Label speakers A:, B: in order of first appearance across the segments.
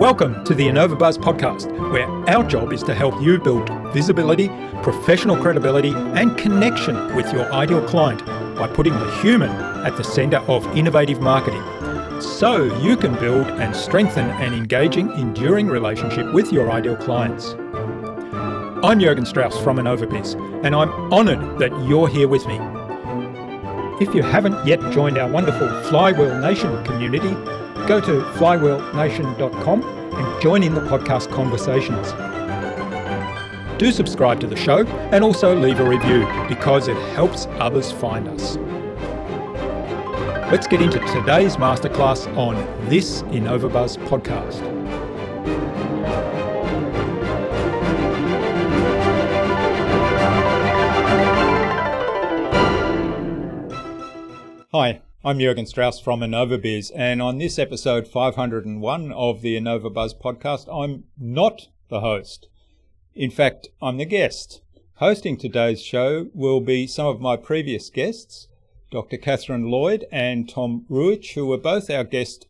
A: Welcome to the InnovaBuzz podcast, where our job is to help you build visibility, professional credibility, and connection with your ideal client by putting the human at the center of innovative marketing. So you can build and strengthen an engaging, enduring relationship with your ideal clients. I'm Jurgen Strauss from InnovaBiz, and I'm honoured that you're here with me. If you haven't yet joined our wonderful Flywheel Nation community, go to flywheelnation.com and join in the podcast conversations. Do subscribe to the show and also leave a review because it helps others find us. Let's get into today's masterclass on this InnovaBuzz podcast. Hi, I'm Jurgen Strauss from InnovaBiz, and on this episode 501 of the InnovaBuzz podcast, I'm not the host. In fact, I'm the guest. Hosting today's show will be some of my previous guests, Dr. Catherine Lloyd and Tom Ruwitch, who were both our guest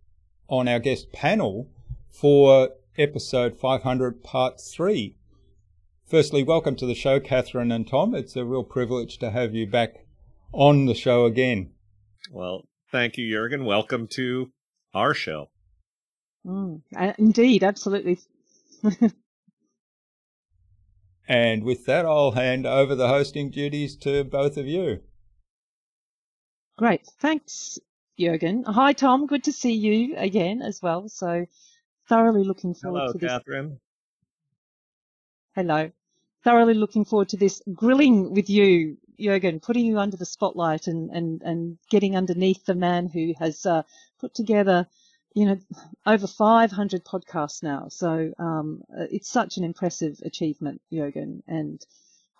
A: on our guest panel for episode 500, part 3. Firstly, welcome to the show, Catherine and Tom. It's a real privilege to have you back on the show again.
B: Well, thank you, Jurgen. Welcome to our show.
C: Mm, indeed, absolutely.
A: and with that, I'll hand over the hosting duties to both of you.
C: Great. Thanks, Jurgen. Hi, Tom. Good to see you again as well. So, thoroughly looking forward
B: Hello,
C: to this.
B: Catherine.
C: Hello. Thoroughly looking forward to this grilling with you Jurgen, putting you under the spotlight and, and, and getting underneath the man who has uh, put together, you know, over 500 podcasts now. So um, uh, it's such an impressive achievement, Jurgen. And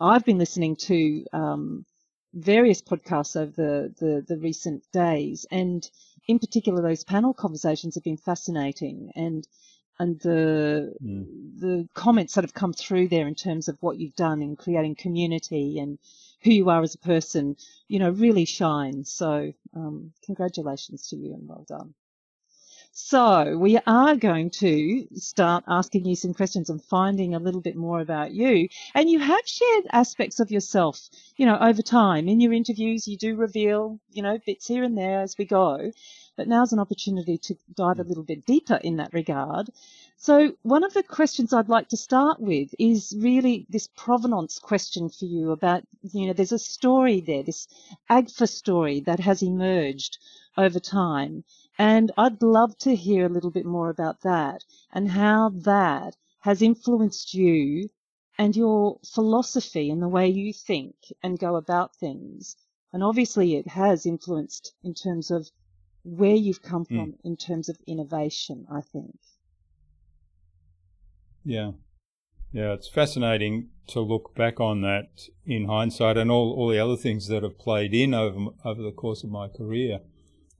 C: I've been listening to um, various podcasts over the, the, the recent days, and in particular, those panel conversations have been fascinating. And and the mm. the comments that have come through there in terms of what you've done in creating community and who you are as a person, you know, really shines. So, um, congratulations to you and well done. So, we are going to start asking you some questions and finding a little bit more about you. And you have shared aspects of yourself, you know, over time. In your interviews, you do reveal, you know, bits here and there as we go. But now's an opportunity to dive a little bit deeper in that regard. So, one of the questions I'd like to start with is really this provenance question for you about, you know, there's a story there, this AGFA story that has emerged over time. And I'd love to hear a little bit more about that and how that has influenced you and your philosophy and the way you think and go about things. And obviously, it has influenced in terms of where you've come hmm. from mm. in terms of innovation, I think.
A: Yeah. Yeah, it's fascinating to look back on that in hindsight and all, all the other things that have played in over, over the course of my career.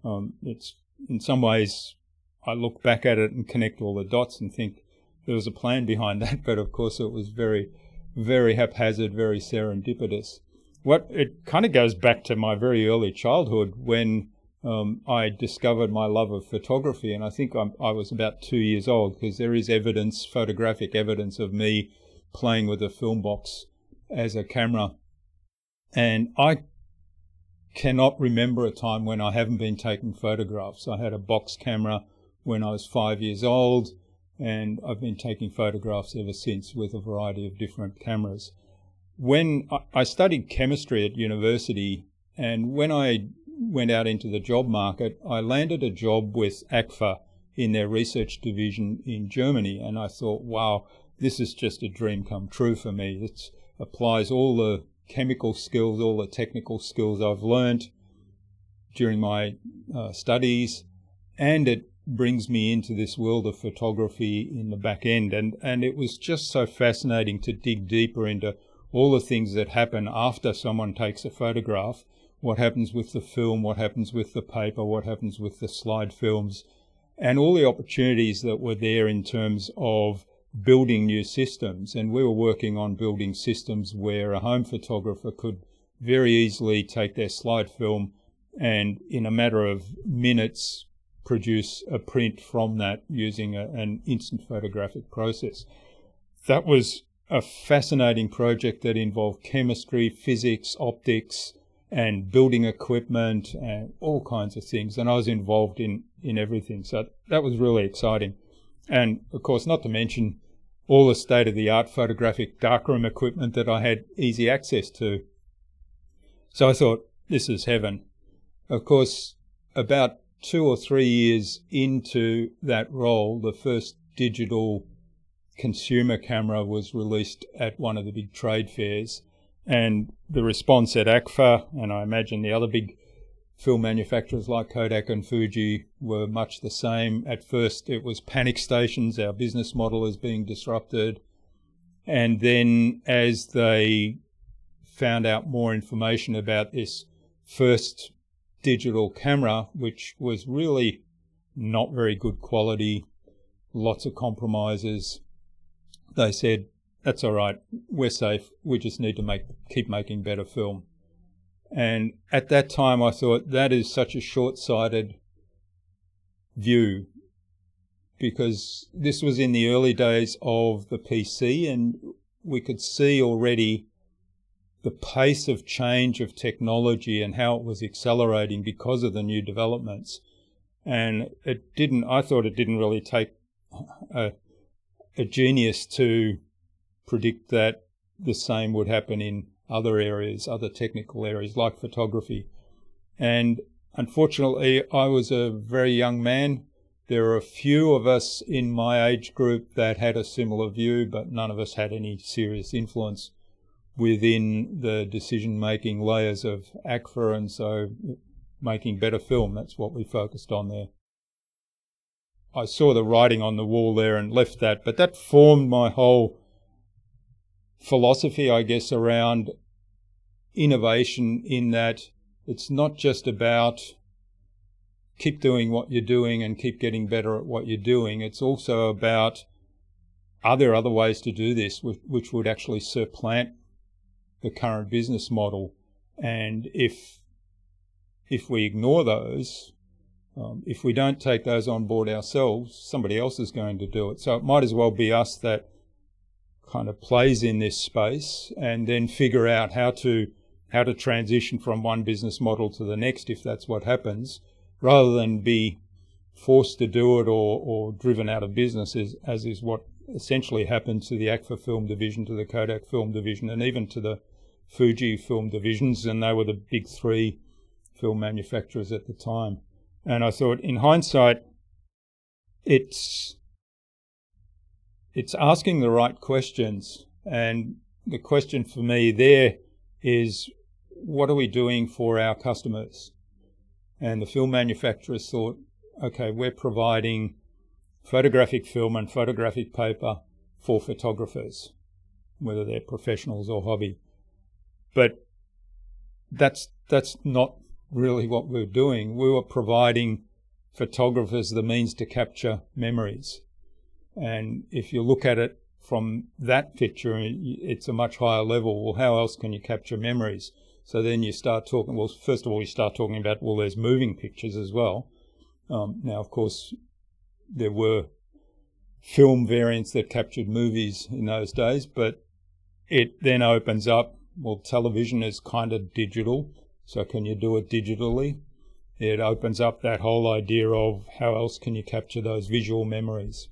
A: Um, it's in some ways, I look back at it and connect all the dots and think there was a plan behind that, but of course it was very, very haphazard, very serendipitous. What it kind of goes back to my very early childhood when um, I discovered my love of photography, and I think I'm, i was about two years old because there is evidence, photographic evidence of me playing with a film box as a camera. And I cannot remember a time when I haven't been taking photographs. I had a box camera when I was five years old, and I've been taking photographs ever since with a variety of different cameras. When I studied chemistry at university, and when I went out into the job market, I landed a job with AGFA in their research division in Germany, and I thought, wow, this is just a dream come true for me. It applies all the chemical skills, all the technical skills I've learned during my uh, studies, and it brings me into this world of photography in the back end. And, and it was just so fascinating to dig deeper into all the things that happen after someone takes a photograph what happens with the film, what happens with the paper, what happens with the slide films, and all the opportunities that were there in terms of building new systems. And we were working on building systems where a home photographer could very easily take their slide film and in a matter of minutes produce a print from that using a, an instant photographic process. That was a fascinating project that involved chemistry, physics, optics, and building equipment and all kinds of things. And I was involved in, in everything. So that was really exciting. And of course, not to mention all the state of the art photographic darkroom equipment that I had easy access to. So I thought, this is heaven. Of course, about two or three years into that role, the first digital consumer camera was released at one of the big trade fairs. And the response at AGFA, and I imagine the other big film manufacturers like Kodak and Fuji were much the same. At first, it was panic stations, our business model is being disrupted. And then, as they found out more information about this first digital camera, which was really not very good quality, lots of compromises, they said, that's all right, we're safe, we just need to make keep making better film. And at that time, I thought that is such a short sighted view because this was in the early days of the PC, and we could see already the pace of change of technology and how it was accelerating because of the new developments. And it didn't, I thought it didn't really take a, a genius to predict that the same would happen in other areas, other technical areas like photography. And unfortunately, I was a very young man. There are a few of us in my age group that had a similar view, but none of us had any serious influence within the decision making layers of AGFA. And so making better film, that's what we focused on there. I saw the writing on the wall there and left that, but that formed my whole philosophy, I guess, around innovation in that it's not just about keep doing what you're doing and keep getting better at what you're doing. It's also about are there other ways to do this which, which would actually supplant the current business model? And if if we ignore those, um, if we don't take those on board ourselves, somebody else is going to do it. So it might as well be us that kind of plays in this space and then figure out how to how to transition from one business model to the next if that's what happens, rather than be forced to do it or, or driven out of business, as, as is what essentially happened to the AGFA film division, to the Kodak film division, and even to the Fuji film divisions, and they were the big three film manufacturers at the time. And I thought, in hindsight, it's it's asking the right questions. And the question for me there is what are we doing for our customers? And the film manufacturers thought, okay, we're providing photographic film and photographic paper for photographers, whether they're professionals or hobby. But that's that's not really what we we're doing. We were providing photographers the means to capture memories. And if you look at it from that picture, it's a much higher level. Well, how else can you capture memories? So then you start talking, well, first of all, you start talking about, well, there's moving pictures as well. Um, now, of course, there were film variants that captured movies in those days, but it then opens up, well, television is kind of digital. So can you do it digitally? It opens up that whole idea of how else can you capture those visual memories.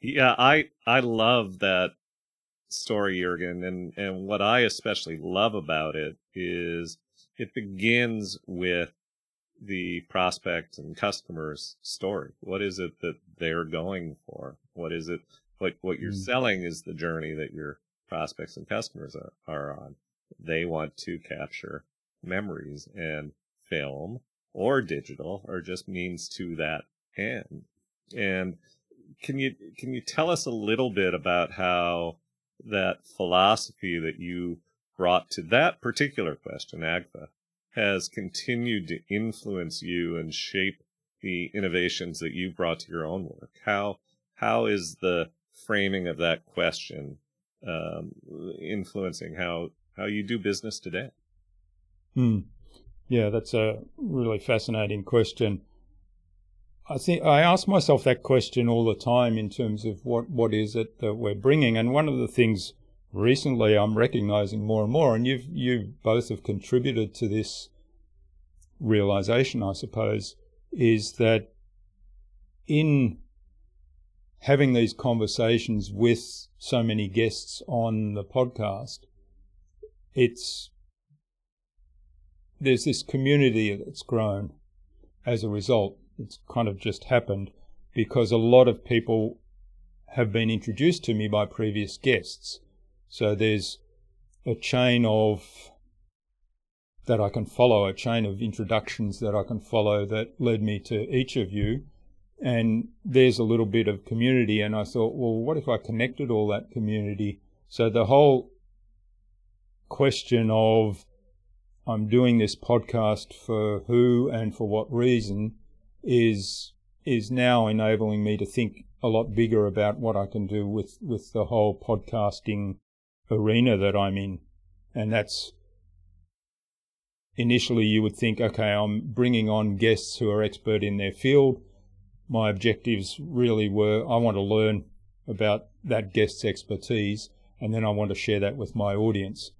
B: Yeah, I I love that story, Jurgen, and and what I especially love about it is it begins with the prospect and customer's story. What is it that they're going for? What is it? What what you're mm. selling is the journey that your prospects and customers are, are on. They want to capture memories and film or digital or just means to that end. And can you can you tell us a little bit about how that philosophy that you brought to that particular question, AGFA, has continued to influence you and shape the innovations that you brought to your own work? How how is the framing of that question um, influencing how how you do business today?
A: Hmm. Yeah, that's a really fascinating question. I think I ask myself that question all the time in terms of what, what is it that we're bringing. And one of the things recently I'm recognizing more and more, and you've, you both have contributed to this realization, I suppose, is that in having these conversations with so many guests on the podcast, it's there's this community that's grown as a result. It's kind of just happened because a lot of people have been introduced to me by previous guests. So there's a chain of that I can follow, a chain of introductions that I can follow that led me to each of you. And there's a little bit of community. And I thought, well, what if I connected all that community? So the whole question of I'm doing this podcast for who and for what reason is is now enabling me to think a lot bigger about what I can do with, with the whole podcasting arena that I'm in. And that's initially you would think, okay, I'm bringing on guests who are expert in their field. My objectives really were I want to learn about that guest's expertise and then I want to share that with my audience.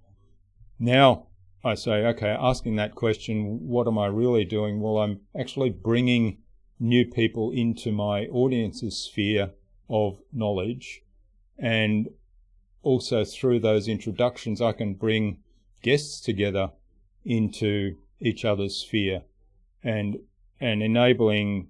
A: Now I say, okay, asking that question, what am I really doing? Well, I'm actually bringing new people into my audience's sphere of knowledge and also through those introductions, I can bring guests together into each other's sphere and and enabling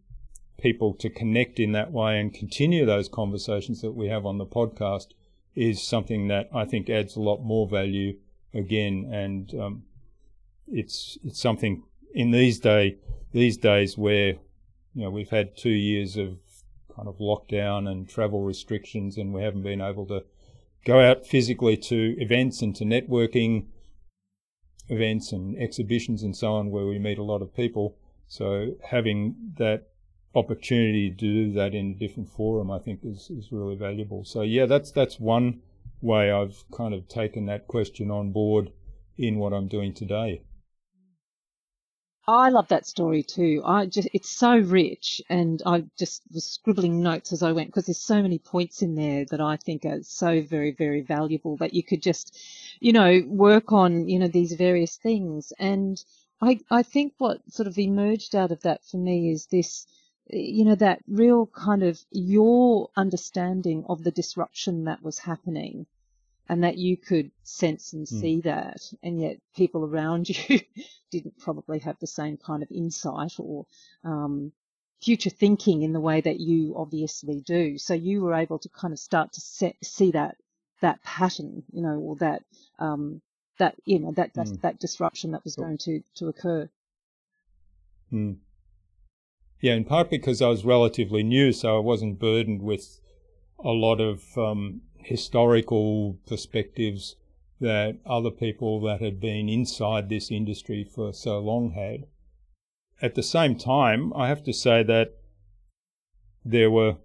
A: people to connect in that way and continue those conversations that we have on the podcast is something that I think adds a lot more value again and um, it's it's something in these day these days where you know we've had two years of kind of lockdown and travel restrictions and we haven't been able to go out physically to events and to networking events and exhibitions and so on where we meet a lot of people. So having that opportunity to do that in a different forum, I think, is, is really valuable. So yeah, that's that's one way I've kind of taken that question on board in what I'm doing today.
C: I love that story too. I just it's so rich, and I just was scribbling notes as I went because there's so many points in there that I think are so very very valuable that you could just, you know, work on you know these various things. And I I think what sort of emerged out of that for me is this, you know, that real kind of your understanding of the disruption that was happening and that you could sense and hmm. see mm. that, and yet people around you didn't probably have the same kind of insight or um, future thinking in the way that you obviously do. So you were able to kind of start to set, see that that pattern, you know, or that um, that you know that that, mm. that disruption that was going to to occur.
A: Mm. Yeah, in part because I was relatively new, so I wasn't burdened with a lot of um, historical perspectives that other people that had been inside this industry for so long had. At the same time, I have to say that there were,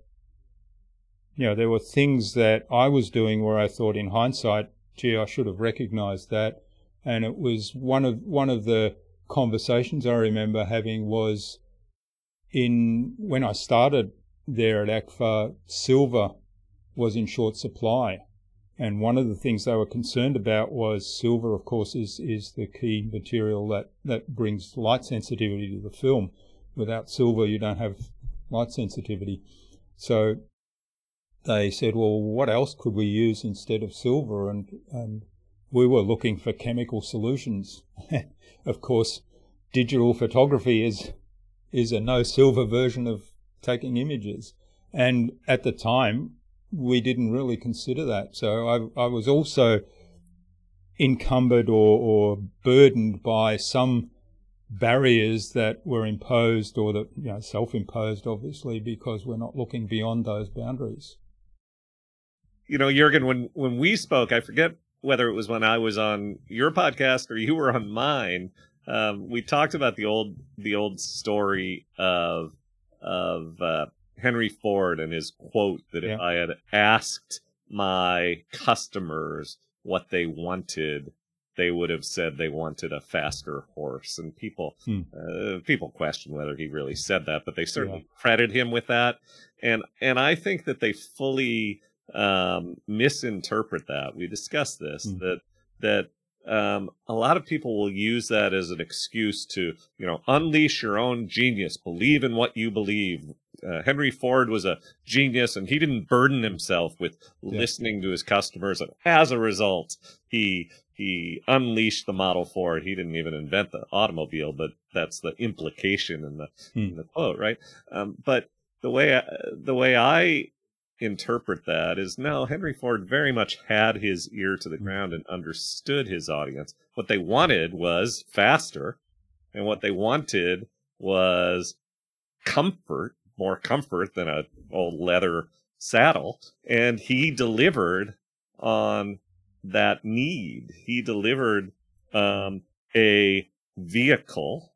A: you know, there were things that I was doing where I thought in hindsight, gee, I should have recognized that. And it was one of, one of the conversations I remember having was in, when I started there at AGFA, silver was in short supply. And one of the things they were concerned about was silver, of course, is, is the key material that, that brings light sensitivity to the film. Without silver, you don't have light sensitivity. So they said, well, what else could we use instead of silver? And, and we were looking for chemical solutions. of course, digital photography is, is a no silver version of taking images. And at the time, we didn't really consider that. So I, I was also encumbered or, or burdened by some barriers that were imposed or that you know self-imposed obviously because we're not looking beyond those boundaries
B: you know jürgen when when we spoke i forget whether it was when i was on your podcast or you were on mine um, we talked about the old the old story of of uh, Henry Ford and his quote that yeah. if I had asked my customers what they wanted they would have said they wanted a faster horse, and people
A: Hmm.
B: uh, people question whether he really said that, but they certainly credit him with that, and and I think that they fully um, misinterpret that. We discussed this
A: Hmm.
B: that that um, a lot of people will use that as an excuse to you know unleash your own genius, believe in what you believe. Uh, Henry Ford was a genius, and he didn't burden himself with
A: Yeah.
B: listening to his customers, and as a result, he he unleashed the Model Ford. He didn't even invent the automobile, but that's the implication in the
A: Hmm.
B: in the quote, right? Um, but the way I, the way I interpret that is no, Henry Ford very much had his ear to the
A: Hmm.
B: ground and understood his audience. What they wanted was faster, and what they wanted was comfort, more comfort than a old leather saddle, and he delivered on that need. He delivered um, a vehicle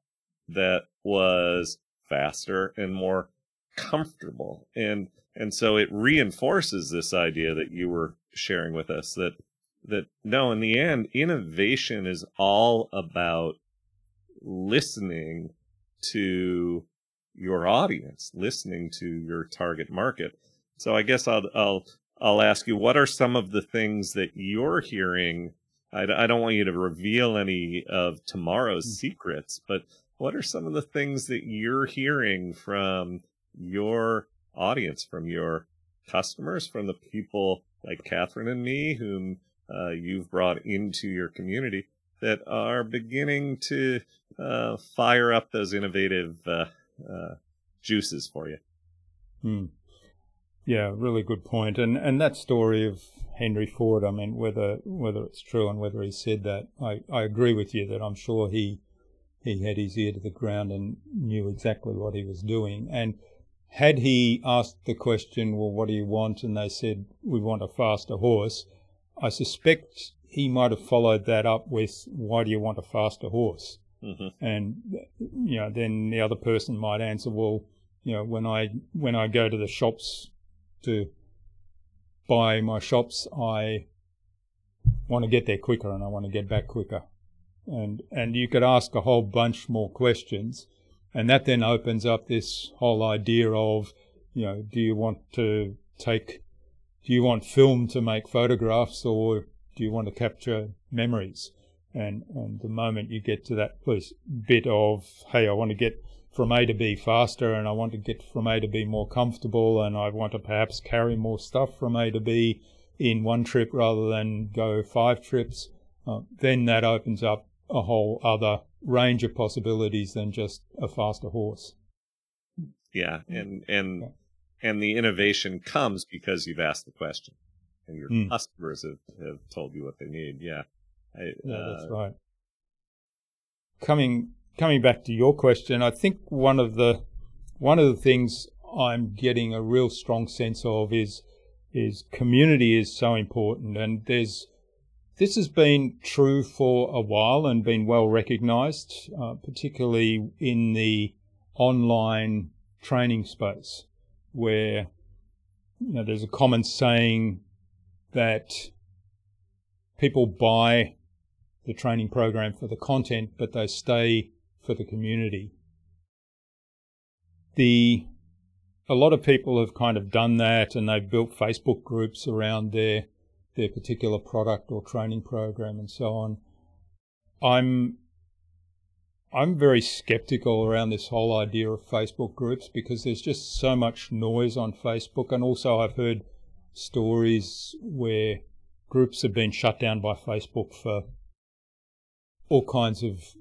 B: that was faster and more comfortable, and and so it reinforces this idea that you were sharing with us that that no, in the end, innovation is all about listening to your audience, listening to your target market. So I guess I'll I'll I'll ask you, what are some of the things that you're hearing? I, I don't want you to reveal any of tomorrow's hmm. secrets, but what are some of the things that you're hearing from your audience, from your customers, from the people like Catherine and me, whom uh, you've brought into your community, that are beginning to uh, fire up those innovative uh, uh, juices for you?
A: Hmm. Yeah, really good point. And and that story of Henry Ford, I mean, whether whether it's true and whether he said that, I, I agree with you that I'm sure he he had his ear to the ground and knew exactly what he was doing. And had he asked the question, well, what do you want? And they said, we want a faster horse. I suspect he might have followed that up with, why do you want a faster horse?
B: hmm
A: and you know then the other person might answer well you know when i when i go to the shops to buy my shops i want to get there quicker and i want to get back quicker and and you could ask a whole bunch more questions and that then opens up this whole idea of you know do you want to take do you want film to make photographs or do you want to capture memories? And and the moment you get to that bit of hey I want to get from A to B faster and I want to get from A to B more comfortable and I want to perhaps carry more stuff from A to B in one trip rather than go five trips uh, then that opens up a whole other range of possibilities than just a faster horse
B: Yeah, and and
A: Yeah.
B: and the innovation comes because you've asked the question, and your
A: Mm.
B: customers have, have told you what they need. Yeah, I,
A: Yeah,
B: uh,
A: that's right. Coming coming back to your question, I think one of the one of the things I'm getting a real strong sense of is is community is so important, and there's this has been true for a while and been well recognised, uh, particularly in the online training space, where you know there's a common saying that people buy the training program for the content, but they stay for the community. The a lot of people have kind of done that, and they've built Facebook groups around their their particular product or training program and so on. I'm I'm very skeptical around this whole idea of Facebook groups because there's just so much noise on Facebook, and also I've heard stories where groups have been shut down by Facebook for all kinds of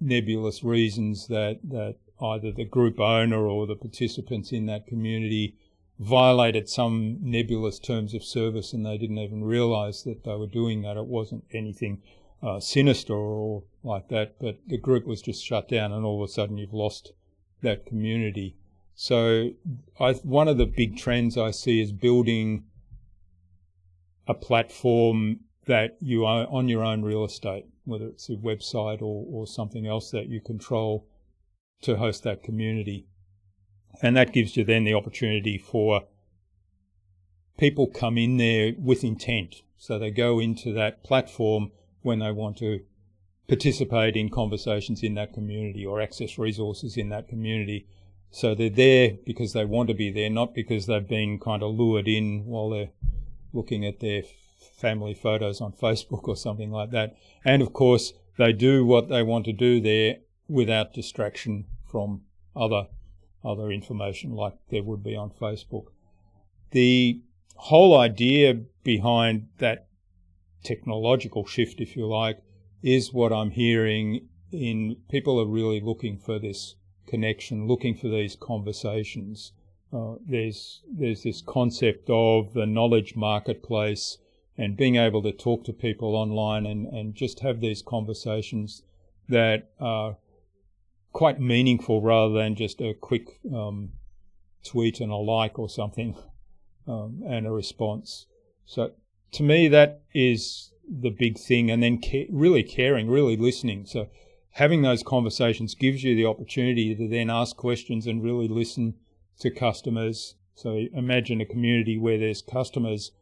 A: nebulous reasons that, that either the group owner or the participants in that community violated some nebulous terms of service and they didn't even realize that they were doing that. It wasn't anything uh, sinister or like that, but the group was just shut down and all of a sudden you've lost that community. So I, one of the big trends I see is building a platform that you own on your own real estate, whether it's a website or, or something else that you control to host that community. And that gives you then the opportunity for people come in there with intent. So they go into that platform when they want to participate in conversations in that community or access resources in that community. So they're there because they want to be there, not because they've been kind of lured in while they're looking at their family photos on Facebook or something like that. And of course, they do what they want to do there without distraction from other other information like there would be on Facebook. The whole idea behind that technological shift, if you like, is what I'm hearing in people are really looking for this connection, looking for these conversations. Uh, there's there's this concept of the knowledge marketplace and being able to talk to people online and, and just have these conversations that are quite meaningful rather than just a quick um, tweet and a like or something um, and a response. So to me, that is the big thing. And then ca- really caring, really listening. So having those conversations gives you the opportunity to then ask questions and really listen to customers. So imagine a community where there's customers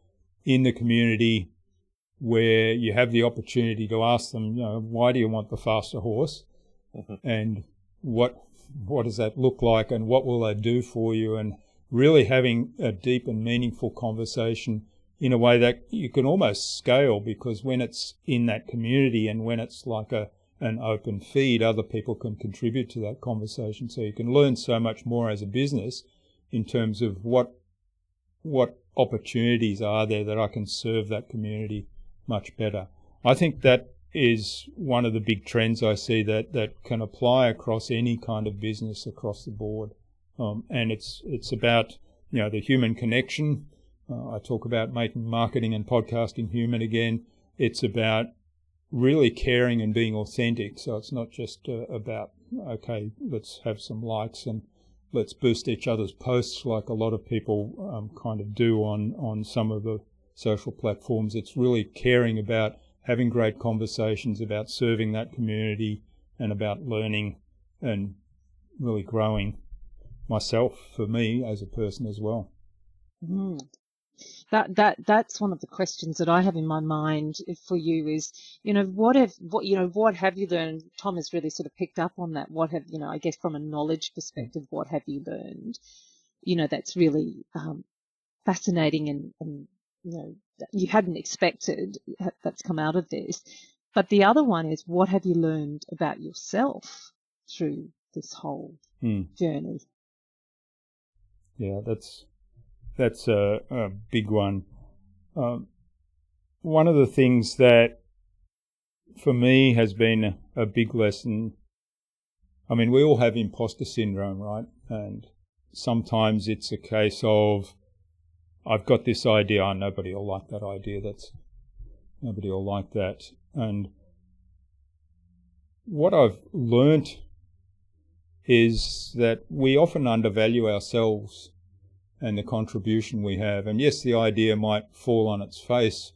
A: in the community where you have the opportunity to ask them, you know, why do you want the faster horse? Mm-hmm. And what what does that look like and what will they do for you and really having a deep and meaningful conversation in a way that you can almost scale because when it's in that community and when it's like a an open feed, other people can contribute to that conversation. So you can learn so much more as a business in terms of what what opportunities are there that I can serve that community much better. I think that is one of the big trends I see that, that can apply across any kind of business across the board. Um, and it's it's about you know the human connection. Uh, I talk about making marketing and podcasting human again. It's about really caring and being authentic. So it's not just uh, about okay, let's have some likes and let's boost each other's posts like a lot of people um, kind of do on on some of the social platforms. It's really caring about having great conversations about serving that community and about learning and really growing myself for me as a person as well.
C: Mm. That that that's one of the questions that I have in my mind for you is, you know, what have what you know what have you learned? Tom has really sort of picked up on that. What have you know? I guess from a knowledge perspective, what have you learned? You know, that's really um, fascinating and, and you know you hadn't expected that's come out of this. But the other one is what have you learned about yourself through this whole
A: hmm.
C: journey?
A: Yeah, that's that's a, a big one. Um, one of the things that for me has been a, a big lesson. I mean, we all have imposter syndrome, right? And sometimes it's a case of I've got this idea. Oh, nobody will like that idea. That's nobody will like that. And what I've learnt is that we often undervalue ourselves and the contribution we have. And yes, the idea might fall on its face,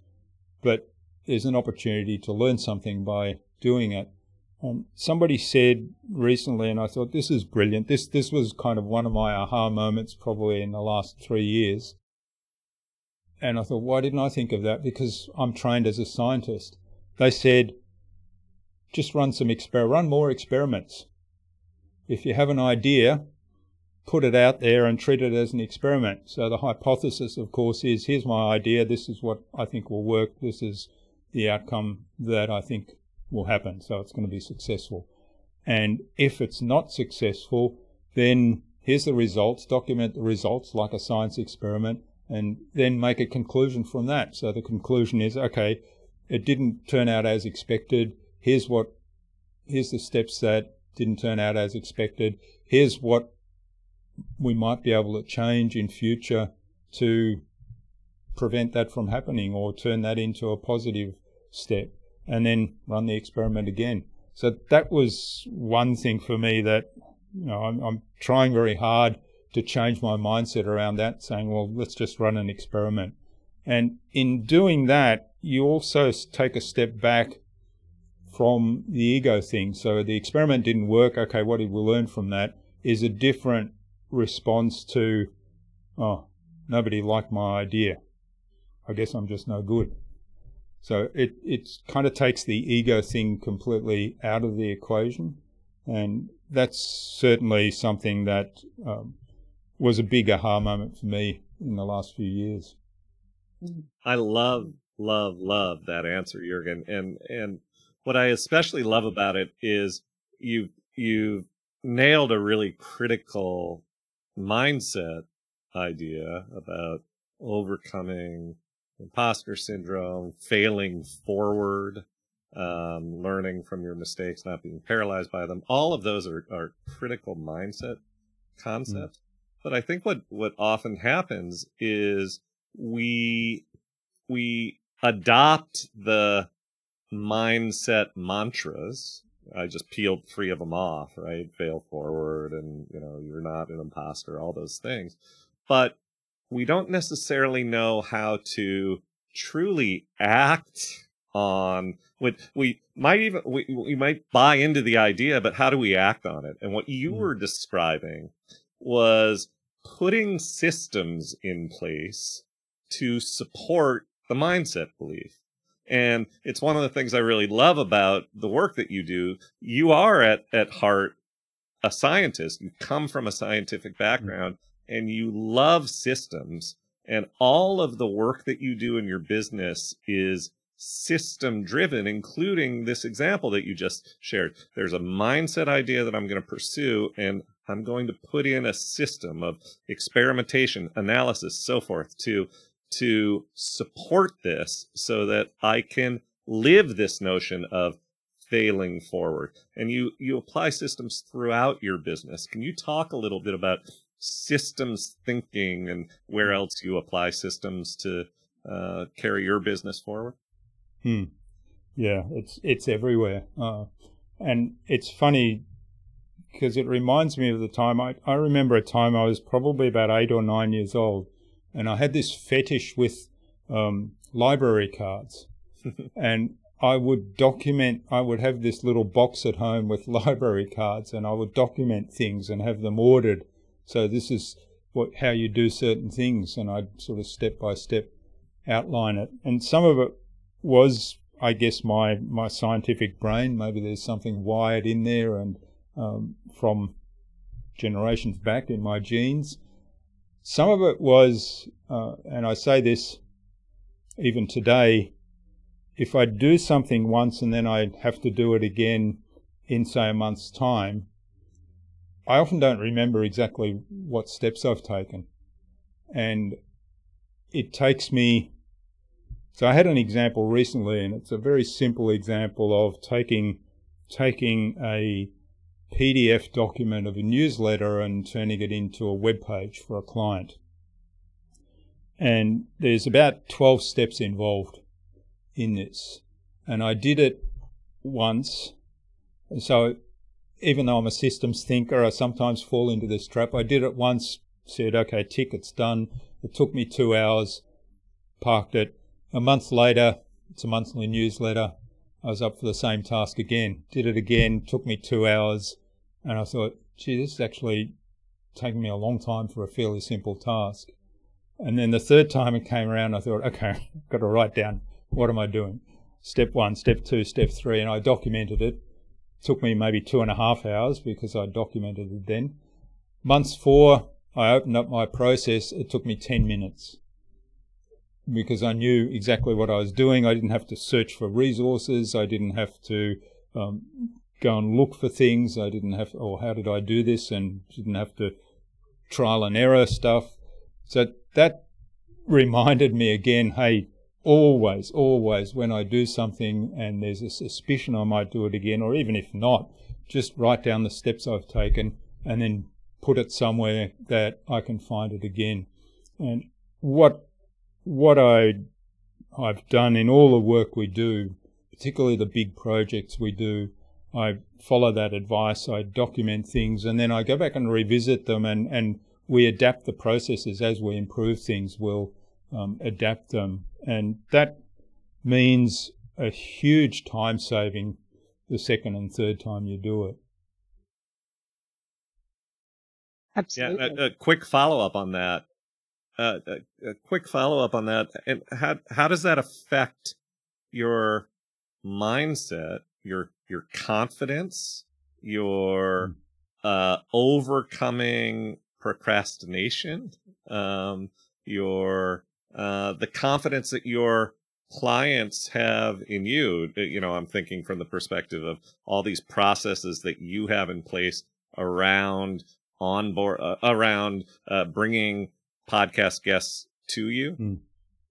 A: but there's an opportunity to learn something by doing it. Um, somebody said recently, and I thought this is brilliant. This this was kind of one of my aha moments, probably in the last three years. And I thought, why didn't I think of that? Because I'm trained as a scientist. They said, just run some exper- run more experiments. If you have an idea, put it out there and treat it as an experiment. So the hypothesis, of course, is here's my idea. This is what I think will work. This is the outcome that I think will happen. So it's going to be successful. And if it's not successful, then here's the results. Document the results like a science experiment and then make a conclusion from that. So the conclusion is, okay, it didn't turn out as expected. Here's what, here's the steps that didn't turn out as expected. Here's what we might be able to change in future to prevent that from happening or turn that into a positive step and then run the experiment again. So that was one thing for me that, you know, I'm, I'm trying very hard to change my mindset around that, saying, well, let's just run an experiment. And in doing that, you also take a step back from the ego thing. So the experiment didn't work. Okay, what did we learn from that? Is a different response to, oh, nobody liked my idea. I guess I'm just no good. So it it kind of takes the ego thing completely out of the equation, and that's certainly something that um, was a big aha moment for me in the last few years.
B: I love, love, love that answer, Jurgen, and and what I especially love about it is you you nailed a really critical mindset idea about overcoming imposter syndrome, failing forward, um, learning from your mistakes, not being paralyzed by them. All of those are, are critical mindset concepts. But I think what, what often happens is we, we adopt the mindset mantras. I just peeled three of them off, right? Fail forward and, you know, you're not an imposter, all those things. But we don't necessarily know how to truly act on what we might even we, we might buy into the idea but how do we act on it and what you mm. were describing was putting systems in place to support the mindset belief. And it's one of the things i really love about the work that you do. You are at at heart a scientist. You come from a scientific background and you love systems. And all of the work that you do in your business is system driven, including this example that you just shared. There's a mindset idea that I'm going to pursue and I'm going to put in a system of experimentation, analysis, so forth to, to support this so that I can live this notion of failing forward. And you, you apply systems throughout your business. Can you talk a little bit about systems thinking and where else you apply systems to uh, carry your business forward?
A: Hmm. Yeah, it's it's everywhere, uh, and it's funny because it reminds me of the time I I remember a time I was probably about eight or nine years old, and I had this fetish with um, library cards, and I would document. I would have this little box at home with library cards, and I would document things and have them ordered so this is what how you do certain things, and I'd sort of step by step outline it. And some of it was, I guess, my my scientific brain. Maybe there's something wired in there, and um, from generations back in my genes. Some of it was, uh, and I say this even today, if I do something once and then I have to do it again in, say, a month's time, I often don't remember exactly what steps I've taken. And it takes me. So I had an example recently, and it's a very simple example of taking taking a PDF document of a newsletter and turning it into a web page for a client. And there's about 12 steps involved in this. And I did it once. So even though I'm a systems thinker, I sometimes fall into this trap. I did it once, said, okay, tick, it's done. It took me two hours, parked it. A month later, it's a monthly newsletter. I was up for the same task again, did it again, took me two hours. And I thought, gee, this is actually taking me a long time for a fairly simple task. And then the third time it came around, I thought, okay, I've got to write down what am I doing? Step one, step two, step three, and I documented it it took me maybe two and a half hours because I documented it then. Months four, I opened up my process. It took me 10 minutes because I knew exactly what I was doing. I didn't have to search for resources. I didn't have to um, go and look for things. I didn't have, or how did I do this? And didn't have to trial and error stuff. So that reminded me again, hey, always, always, when I do something and there's a suspicion I might do it again, or even if not, just write down the steps I've taken and then put it somewhere that I can find it again. And what what I I've done in all the work we do, particularly the big projects we do, I follow that advice. I document things, and then I go back and revisit them, and and we adapt the processes as we improve things. We'll um, adapt them and that means a huge time saving the second and third time you do it.
C: Absolutely.
B: Yeah, a, a quick follow up on that. Uh, a, a, quick follow up on that. And how how does that affect your mindset, your your confidence, your uh, overcoming procrastination, um, your uh, the confidence that your clients have in you. You know, I'm thinking from the perspective of all these processes that you have in place around on board, uh, around uh, bringing podcast guests to you,
A: Mm.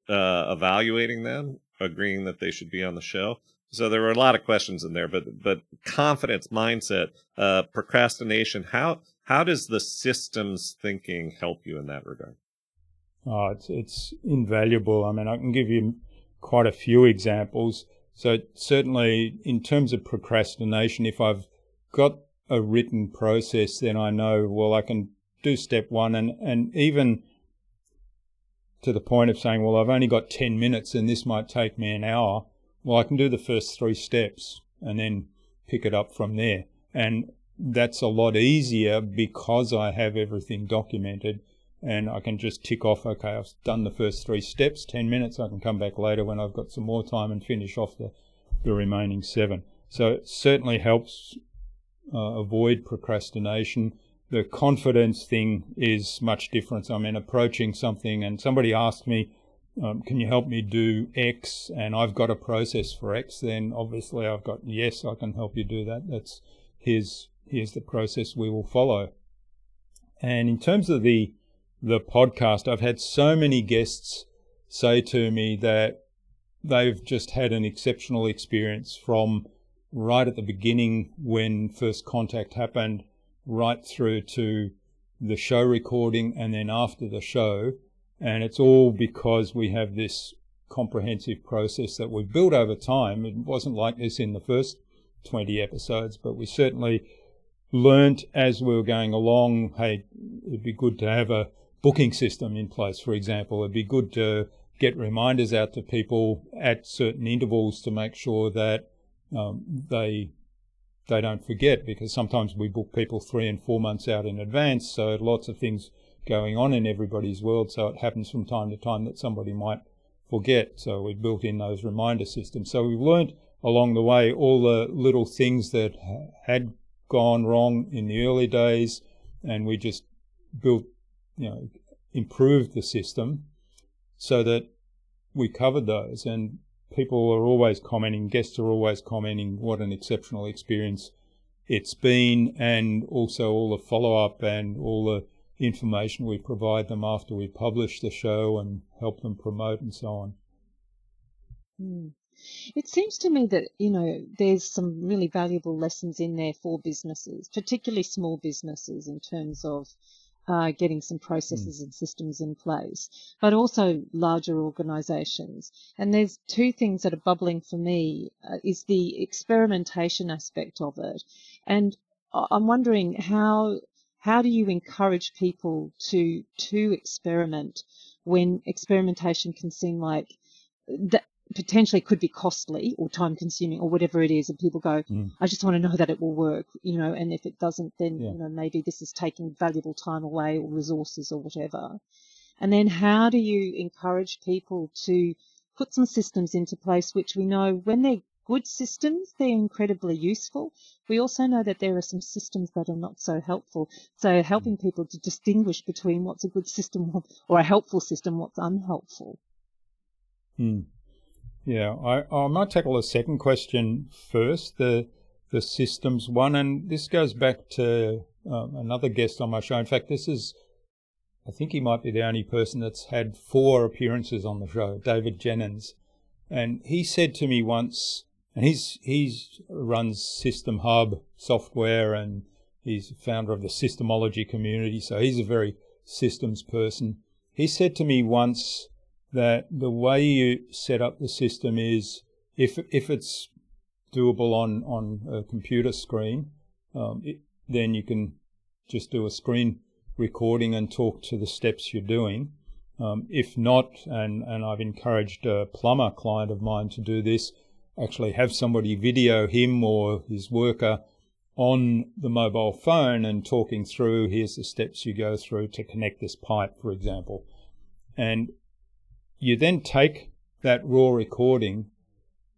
B: uh, evaluating them, agreeing that they should be on the show. So there were a lot of questions in there, but but confidence, mindset, uh, procrastination. How how does the systems thinking help you in that regard?
A: Oh, it's it's invaluable. I mean, I can give you quite a few examples. So certainly, in terms of procrastination, if I've got a written process, then I know well I can do step one, and and even to the point of saying, well, I've only got ten minutes, and this might take me an hour. Well, I can do the first three steps and then pick it up from there, and that's a lot easier because I have everything documented and I can just tick off, okay, I've done the first three steps, 10 minutes, I can come back later when I've got some more time and finish off the, the remaining seven. So it certainly helps uh, avoid procrastination. The confidence thing is much different. I mean, approaching something and somebody asks me, um, can you help me do X? And I've got a process for X, then obviously I've got, yes, I can help you do that. That's, here's, here's the process we will follow. And in terms of the, the podcast, I've had so many guests say to me that they've just had an exceptional experience from right at the beginning when first contact happened, right through to the show recording and then after the show. And it's all because we have this comprehensive process that we've built over time. It wasn't like this in the first 20 episodes, but we certainly learnt as we were going along, hey, it'd be good to have a booking system in place, for example. It'd be good to get reminders out to people at certain intervals to make sure that um, they they don't forget because sometimes we book people three and four months out in advance, so lots of things going on in everybody's world. So it happens from time to time that somebody might forget. So we built in those reminder systems. So we've learned along the way all the little things that had gone wrong in the early days, and we just built, you know, improved the system so that we covered those. And people are always commenting, guests are always commenting what an exceptional experience it's been, and also all the follow up and all the information we provide them after we publish the show and help them promote and so on.
C: Mm. It seems to me that, you know, there's some really valuable lessons in there for businesses, particularly small businesses in terms of uh, getting some processes mm. and systems in place, but also larger organisations. And there's two things that are bubbling for me uh, is the experimentation aspect of it, and I'm wondering how how do you encourage people to to experiment when experimentation can seem like that potentially could be costly or time consuming or whatever it is and people go
A: Mm.
C: i just want to know that it will work you know and if it doesn't then
A: Yeah.
C: you know maybe this is taking valuable time away or resources or whatever and then how do you encourage people to put some systems into place which we know when they're good systems they're incredibly useful. We also know that there are some systems that are not so helpful. So helping people to distinguish between what's a good system or a helpful system what's unhelpful.
A: Hmm. Yeah, I, I might tackle the second question first, the the systems one, and this goes back to um, another guest on my show. In fact, this is, I think he might be the only person that's had four appearances on the show, David Jenyns, and he said to me once, and he's he's runs System Hub software, and he's founder of the Systemology community, so he's a very systems person. He said to me once that the way you set up the system is if if it's doable on on a computer screen, um, it, then you can just do a screen recording and talk to the steps you're doing. Um, if not, and and I've encouraged a plumber client of mine to do this, actually have somebody video him or his worker on the mobile phone and talking through here's the steps you go through to connect this pipe, for example. And you then take that raw recording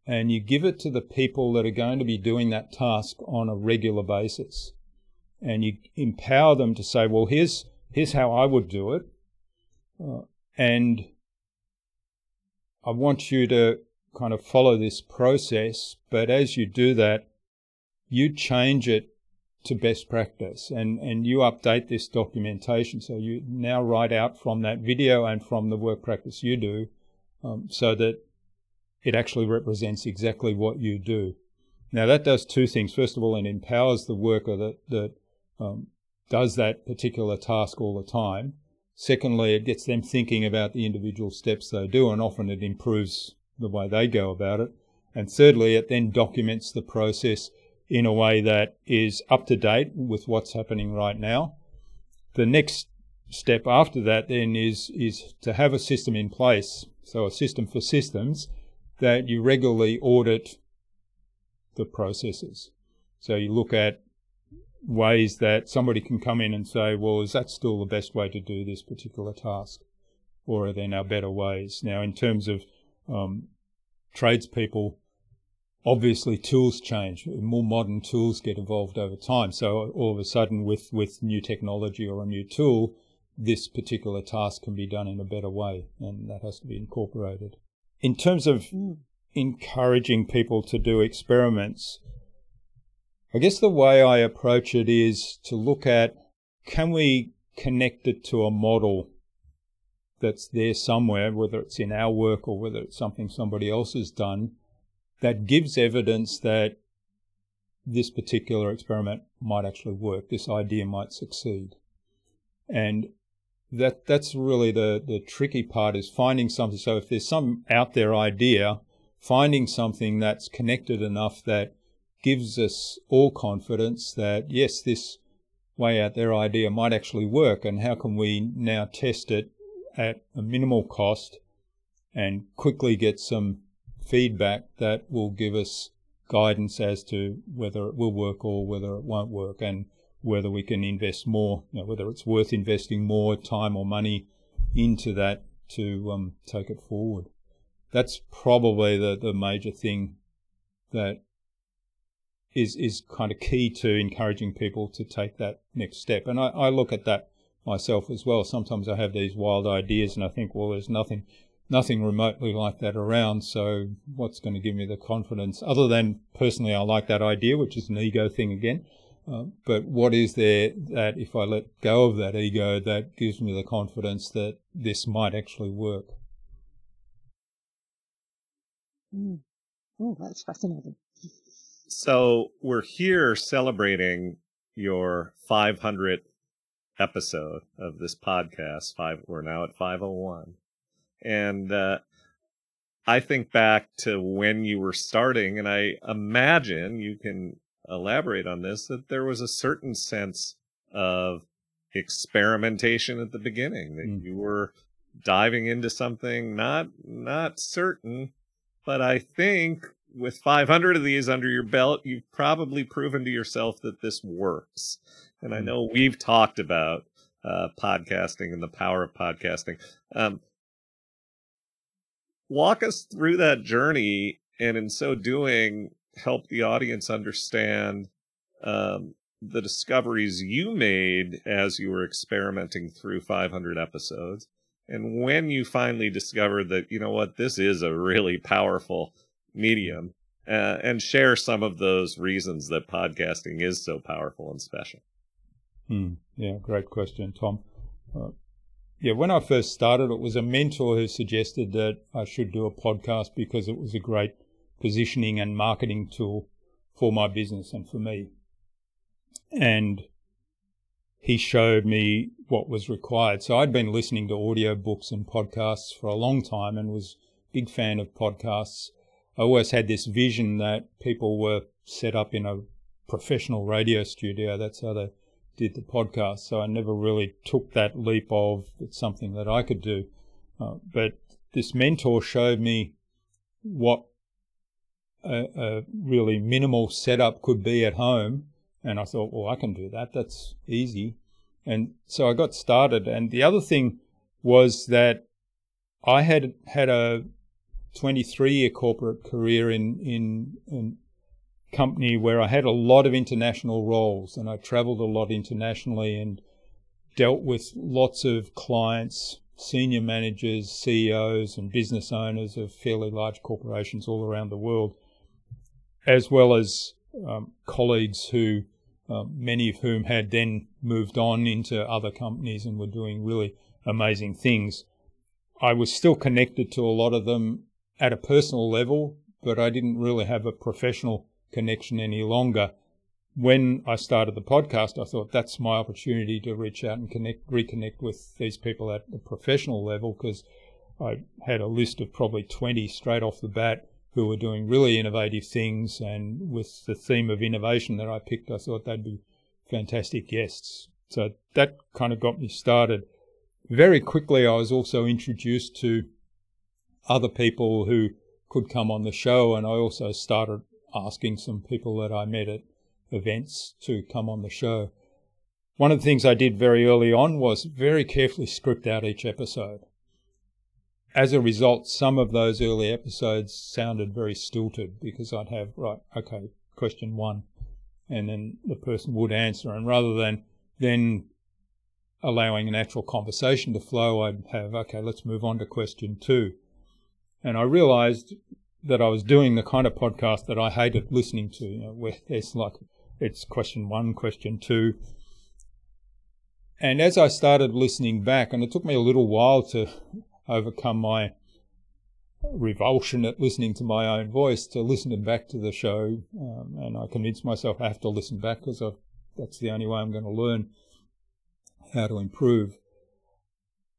A: and you give it to the people that are going to be doing that task on a regular basis. And you empower them to say, well, here's, here's how I would do it. Uh, and I want you to kind of follow this process, but as you do that, you change it to best practice and, and you update this documentation. So you now write out from that video and from the work practice you do um, so that it actually represents exactly what you do. Now that does two things. First of all, it empowers the worker that, that um, does that particular task all the time. Secondly, it gets them thinking about the individual steps they do and often it improves the way they go about it. And thirdly, it then documents the process in a way that is up to date with what's happening right now. The next step after that then is is to have a system in place, so a system for systems that you regularly audit the processes. So you look at ways that somebody can come in and say, well, is that still the best way to do this particular task? Or are there now better ways? Now, in terms of um, tradespeople, obviously tools change. More modern tools get evolved over time. So all of a sudden, with, with new technology or a new tool, this particular task can be done in a better way, and that has to be incorporated. In terms of mm. encouraging people to do experiments, I guess the way I approach it is to look at can we connect it to a model that's there somewhere, whether it's in our work or whether it's something somebody else has done, that gives evidence that this particular experiment might actually work, this idea might succeed. And that that's really the, the tricky part is finding something. So if there's some out there idea, finding something that's connected enough that gives us all confidence that yes, this way out there idea might actually work and how can we now test it at a minimal cost and quickly get some feedback that will give us guidance as to whether it will work or whether it won't work and whether we can invest more, you know, whether it's worth investing more time or money into that to um, take it forward. That's probably the, the major thing that is is kind of key to encouraging people to take that next step. And I, I look at that myself as well. Sometimes I have these wild ideas and I think, well, there's nothing nothing remotely like that around. So what's going to give me the confidence other than personally I like that idea, which is an ego thing again. Uh, but what is there that if I let go of that ego that gives me the confidence that this might actually work?
C: Mm. Oh, that's fascinating.
B: So we're here celebrating your 500th episode of this podcast. Five, we're now at 501. And, uh, I think back to when you were starting, and I imagine you can elaborate on this that there was a certain sense of experimentation at the beginning that mm. you were diving into something not not certain but i think with 500 of these under your belt you've probably proven to yourself that this works and i hmm. know we've talked about uh, podcasting and the power of podcasting um, walk us through that journey and in so doing help the audience understand um, the discoveries you made as you were experimenting through 500 episodes and when you finally discovered that you know what this is a really powerful medium uh, and share some of those reasons that podcasting is so powerful and special
A: hmm. yeah great question tom uh, yeah when i first started it was a mentor who suggested that i should do a podcast because it was a great positioning and marketing tool for my business and for me. And he showed me what was required. So I'd been listening to audio books and podcasts for a long time and was a big fan of podcasts. I always had this vision that people were set up in a professional radio studio. That's how they did the podcast. So I never really took that leap of it's something that I could do. Uh, but this mentor showed me what a, a really minimal setup could be at home. And I thought, well, I can do that. That's easy. And so I got started. And the other thing was that I had had a 23 year corporate career in, in, in company where I had a lot of international roles and I traveled a lot internationally and dealt with lots of clients, senior managers, CEOs, and business owners of fairly large corporations all around the world, as well as um, colleagues who, um, many of whom had then moved on into other companies and were doing really amazing things. I was still connected to a lot of them at a personal level, but I didn't really have a professional connection any longer. When I started the podcast, I thought that's my opportunity to reach out and connect, reconnect with these people at the professional level because I had a list of probably 20 straight off the bat who were doing really innovative things. And with the theme of innovation that I picked, I thought they'd be fantastic guests. So that kind of got me started. Very quickly, I was also introduced to other people who could come on the show, and I also started asking some people that I met at events to come on the show. One of the things I did very early on was very carefully script out each episode. As a result, some of those early episodes sounded very stilted because I'd have, right, okay, question one, and then the person would answer. And rather than then allowing a natural conversation to flow, I'd have, okay, let's move on to question two. And I realized that I was doing the kind of podcast that I hated listening to, you know, where there's like, it's question one, question two. And as I started listening back, and it took me a little while to overcome my revulsion at listening to my own voice, to listen back to the show. Um, and I convinced myself I have to listen back because that's the only way I'm going to learn how to improve.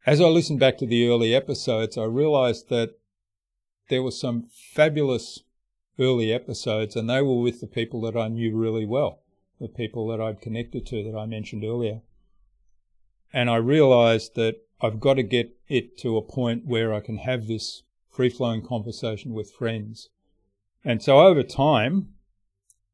A: As I listened back to the early episodes, I realized that there were some fabulous early episodes, and they were with the people that I knew really well, the people that I'd connected to that I mentioned earlier. And I realized that I've got to get it to a point where I can have this free flowing conversation with friends. And so over time,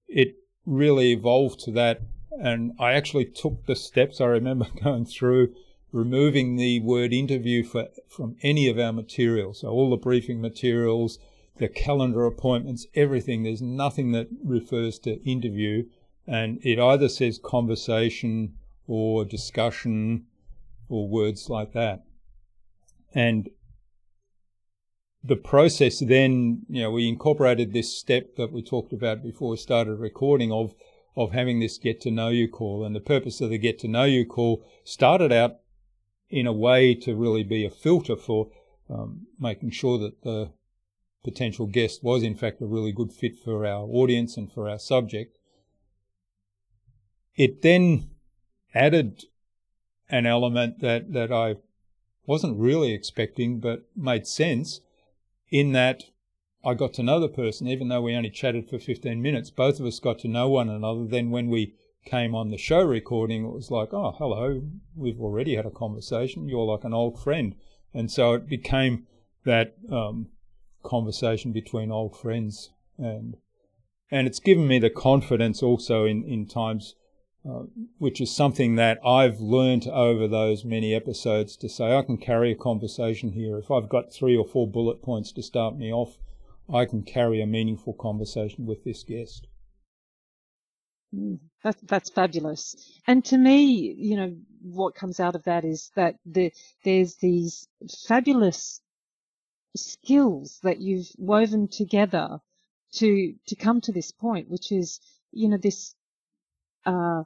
A: it really evolved to that. And I actually took the steps I remember going through removing the word interview for, from any of our materials. So all the briefing materials, the calendar appointments, everything. There's nothing that refers to interview. And it either says conversation or discussion or words like that. And the process then, you know, we incorporated this step that we talked about before we started recording of of having this get to know you call. And the purpose of the get to know you call started out in a way to really be a filter for um, making sure that the potential guest was in fact a really good fit for our audience and for our subject. It then added an element that, that I wasn't really expecting but made sense in that I got to know the person, even though we only chatted for 15 minutes. Both of us got to know one another. Then, when we came on the show recording, it was like, oh, hello, we've already had a conversation. You're like an old friend. And so it became that um, conversation between old friends. And and it's given me the confidence also in, in times, uh, which is something that I've learned over those many episodes to say, I can carry a conversation here. If I've got three or four bullet points to start me off, I can carry a meaningful conversation with this guest.
C: Mm, that, that's fabulous. And to me, you know, what comes out of that is that the, there's these fabulous skills that you've woven together to, to come to this point, which is, you know, this, uh,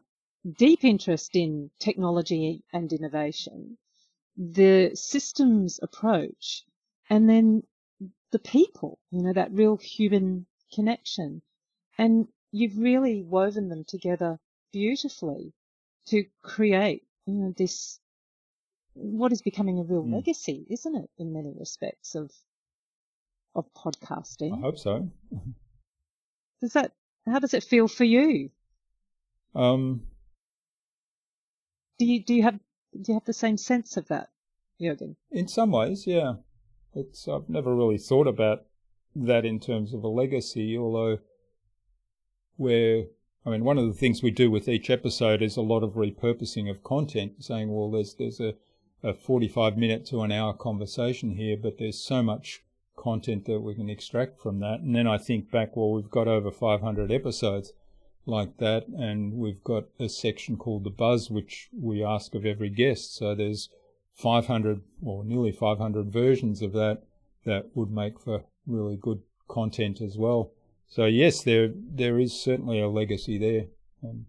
C: deep interest in technology and innovation, the systems approach, and then the people, you know, that real human connection. And you've really woven them together beautifully to create you know, this what is becoming a real mm. legacy, isn't it, in many respects of of podcasting?
A: I hope so.
C: Does that how does it feel for you?
A: Um
C: do you do you have do you have the same sense of that, Jürgen?
A: In some ways, yeah. It's I've never really thought about that in terms of a legacy, although where I mean, one of the things we do with each episode is a lot of repurposing of content, saying, well, there's there's a, a 45 minute to an hour conversation here, but there's so much content that we can extract from that. And then I think back, well, we've got over 500 episodes like that, and we've got a section called the Buzz, which we ask of every guest. So there's 500 or nearly 500 versions of that that would make for really good content as well. So yes, there there is certainly a legacy there. Um,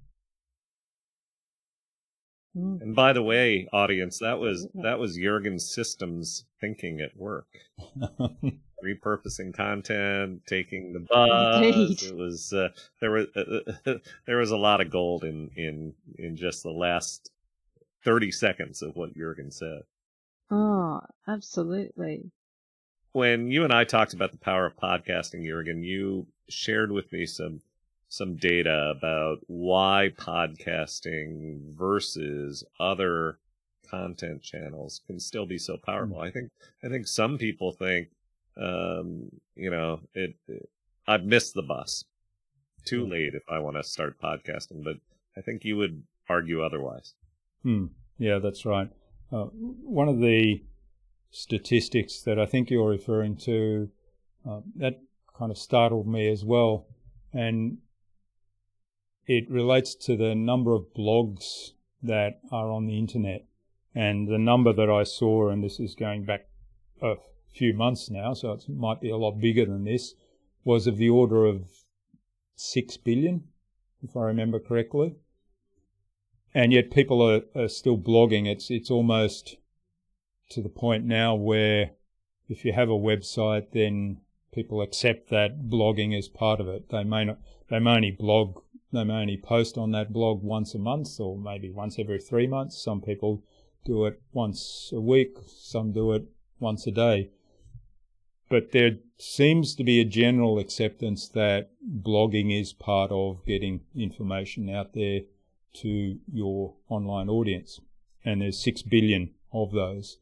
B: and by the way, audience, that was that was Jurgen's systems thinking at work. Repurposing content, taking the buzz.
C: Indeed.
B: It was uh, there was uh, there was a lot of gold in in in just the last thirty seconds of what Jurgen said.
C: Oh, absolutely.
B: When you and I talked about the power of podcasting, Jurgen, you shared with me some some data about why podcasting versus other content channels can still be so powerful. I think I think some people think um, you know, it, it, I've missed the bus. Too late if I want to start podcasting, but I think you would argue otherwise.
A: Hmm. Yeah, that's right. Uh, one of the statistics that I think you're referring to uh, that kind of startled me as well, and it relates to the number of blogs that are on the internet. And the number that I saw, and this is going back a few months now, so it might be a lot bigger than this, was of the order of 6 billion, if I remember correctly. And yet people are, are still blogging. It's, it's almost to the point now where if you have a website, then people accept that blogging is part of it. They may not, they may only blog they may only post on that blog once a month or maybe once every three months. Some people do it once a week, some do it once a day. But there seems to be a general acceptance that blogging is part of getting information out there to your online audience. And there's 6 billion of those.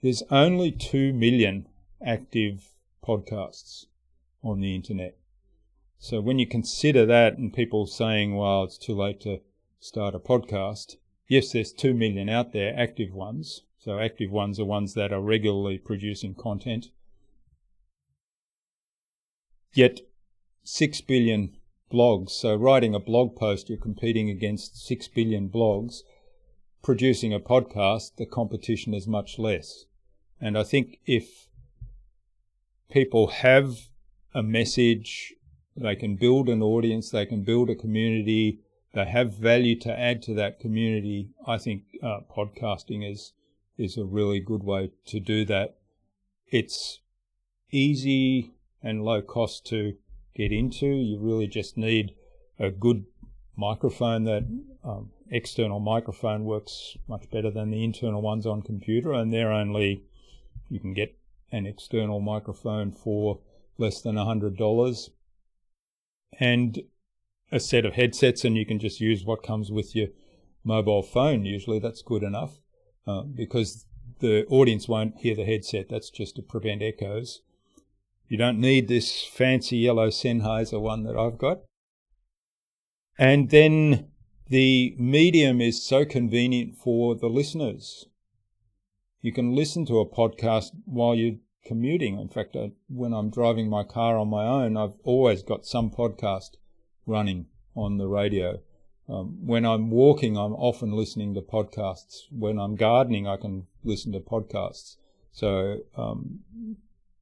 A: There's only 2 million active podcasts on the internet. So when you consider that and people saying, well, it's too late to start a podcast, yes, there's 2 million out there, active ones. So active ones are ones that are regularly producing content. Yet 6 billion blogs. So writing a blog post, you're competing against 6 billion blogs. Producing a podcast, the competition is much less. And I think if people have a message they can build an audience, they can build a community, they have value to add to that community. I think uh, podcasting is is a really good way to do that. It's easy and low cost to get into. You really just need a good microphone that um, external microphone works much better than the internal ones on computer and they're only you can get an external microphone for less than a hundred dollars and a set of headsets, and you can just use what comes with your mobile phone. Usually, that's good enough uh, because the audience won't hear the headset. That's just to prevent echoes. You don't need this fancy yellow Sennheiser one that I've got. And then the medium is so convenient for the listeners. You can listen to a podcast while you're commuting. In fact, I, when I'm driving my car on my own, I've always got some podcast running on the radio. Um, when I'm walking, I'm often listening to podcasts. When I'm gardening, I can listen to podcasts. So, um, you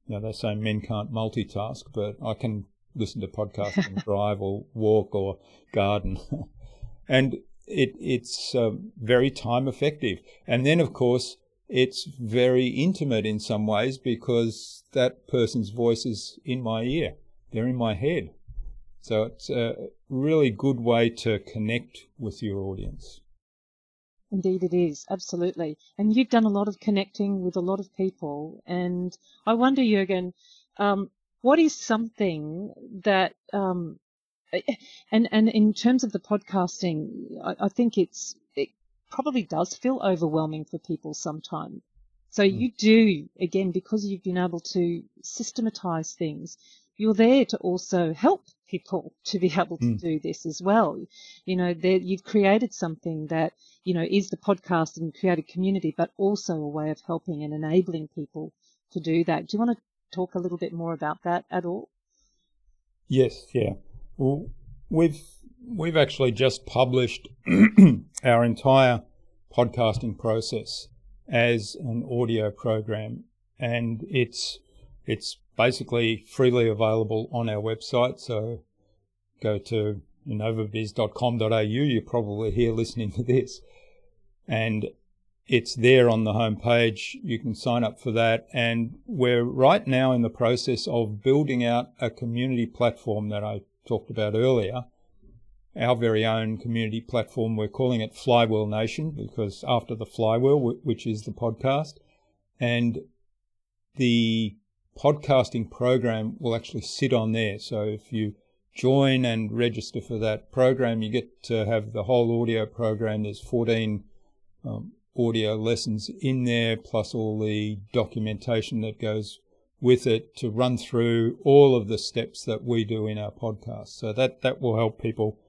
A: know, they say men can't multitask, but I can listen to podcasts and drive or walk or garden. and it, it's um, very time effective. And then, of course, it's very intimate in some ways because that person's voice is in my ear. They're in my head. So it's a really good way to connect with your audience.
C: Indeed, it is. Absolutely. And you've done a lot of connecting with a lot of people. And I wonder, Jurgen, um, what is something that, um, and, and in terms of the podcasting, I, I think it's, probably does feel overwhelming for people sometimes. So mm. you do, again, because you've been able to systematize things, you're there to also help people to be able to mm. do this as well. You know, that you've created something that, you know, is the podcast and create a community, but also a way of helping and enabling people to do that. Do you want to talk a little bit more about that at all?
A: Yes, yeah. Well, we've we've actually just published our entire podcasting process as an audio program, and it's it's basically freely available on our website. So go to innovabiz.com.au. You're probably here listening to this, and it's there on the homepage. You can sign up for that. And we're right now in the process of building out a community platform that I talked about earlier. Our very own community platform. We're calling it Flywheel Nation because after the flywheel, which is the podcast, and the podcasting program will actually sit on there. So if you join and register for that program, you get to have the whole audio program. There's 14 um, audio lessons in there, plus all the documentation that goes with it to run through all of the steps that we do in our podcast. So that, that will help people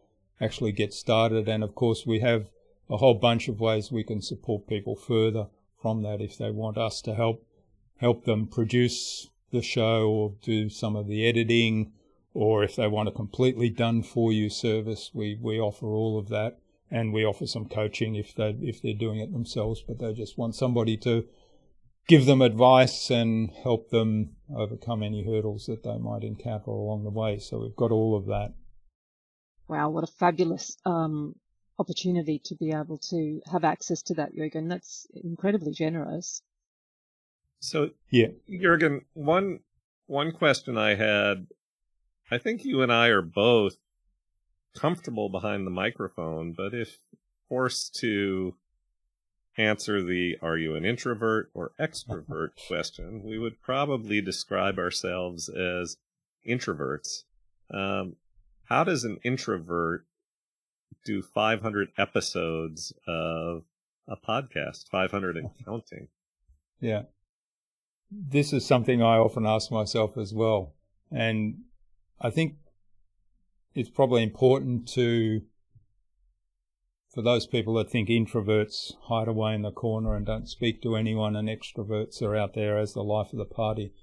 A: actually get started. And of course, we have a whole bunch of ways we can support people further from that if they want us to help help them produce the show or do some of the editing or if they want a completely done for you service we, we offer all of that and we offer some coaching if they if they're doing it themselves, but they just want somebody to give them advice and help them overcome any hurdles that they might encounter along the way. So we've got all of that.
C: Wow, what a fabulous um, opportunity to be able to have access to that, Jurgen. That's incredibly generous.
B: So,
A: yeah,
B: Jurgen, one one question I had, I think you and I are both comfortable behind the microphone, but if forced to answer the are you an introvert or extrovert question, we would probably describe ourselves as introverts. Um, how does an introvert do 500 episodes of a podcast, 500 and counting?
A: Yeah. This is something I often ask myself as well. And I think it's probably important to for those people that think introverts hide away in the corner and don't speak to anyone and extroverts are out there as the life of the party.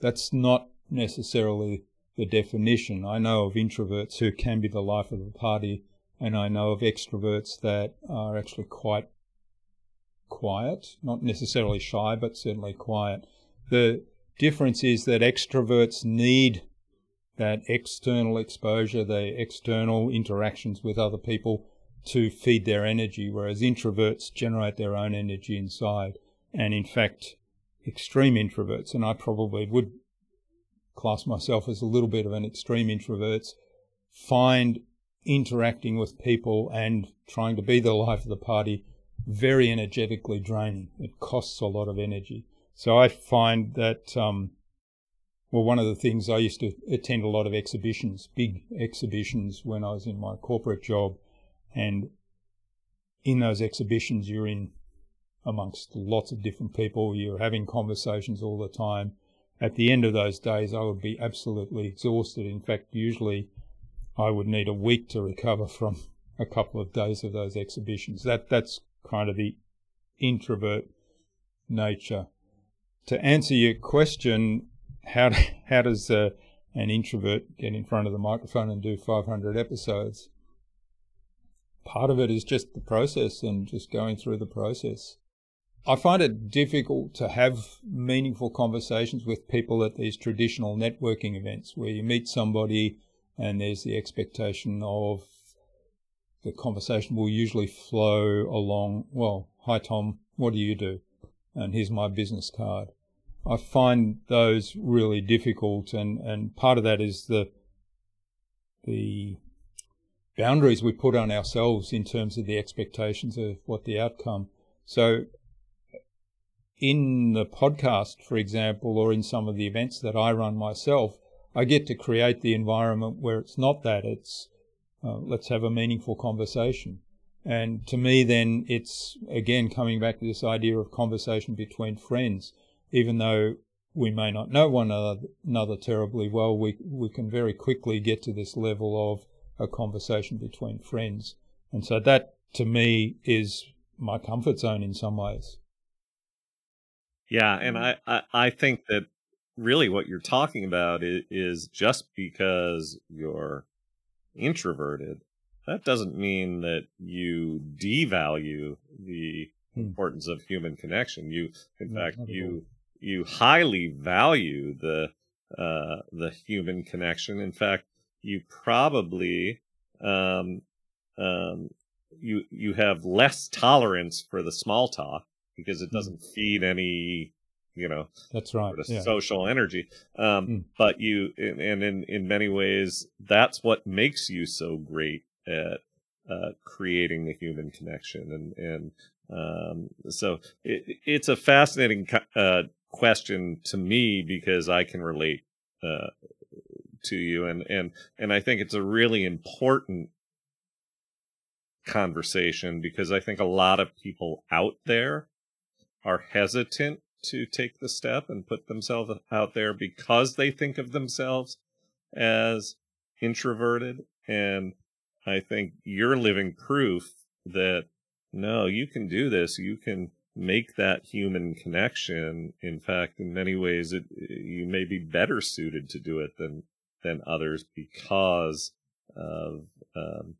A: That's not necessarily the definition. I know of introverts who can be the life of the party, and I know of extroverts that are actually quite quiet, not necessarily shy, but certainly quiet. The difference is that extroverts need that external exposure, the external interactions with other people to feed their energy, whereas introverts generate their own energy inside. And in fact, extreme introverts, and I probably would class myself as a little bit of an extreme introvert, find interacting with people and trying to be the life of the party very energetically draining. It costs a lot of energy. So I find that um, well, one of the things I used to attend a lot of exhibitions, big exhibitions when I was in my corporate job. And in those exhibitions, you're in amongst lots of different people. You're having conversations all the time. At the end of those days, I would be absolutely exhausted. In fact, usually I would need a week to recover from a couple of days of those exhibitions. That, that's kind of the introvert nature. To answer your question, how how does uh, an introvert get in front of the microphone and do 500 episodes? Part of it is just the process and just going through the process. I find it difficult to have meaningful conversations with people at these traditional networking events where you meet somebody and there's the expectation of the conversation will usually flow along, well, hi Tom, what do you do? And here's my business card. I find those really difficult, and, and part of that is the the boundaries we put on ourselves in terms of the expectations of what the outcome. So, in the podcast, for example, or in some of the events that I run myself, I get to create the environment where it's not that. It's uh, let's have a meaningful conversation. And to me, then it's again coming back to this idea of conversation between friends even though we may not know one another terribly well, we, we can very quickly get to this level of a conversation between friends. And so that to me is my comfort zone in some ways.
B: Yeah, and I, I, I think that really what you're talking about is, is just because you're introverted, that doesn't mean that you devalue the
A: Hmm.
B: importance of human connection. You, in
A: No,
B: fact, you you highly value the uh, the human connection. In fact, you probably um, um, you you have less tolerance for the small talk because it doesn't feed any you know
A: That's right.
B: sort of
A: Yeah.
B: social energy. Um,
A: Mm.
B: But you, and and in, in many ways, that's what makes you so great at uh, creating the human connection. And, and um, so it, it's a fascinating uh, question to me because I can relate uh, to you. And, and, and I think it's a really important conversation because I think a lot of people out there are hesitant to take the step and put themselves out there because they think of themselves as introverted. And I think you're living proof that no, you can do this. You can make that human connection. In fact, in many ways, it, you may be better suited to do it than, than others because of, um,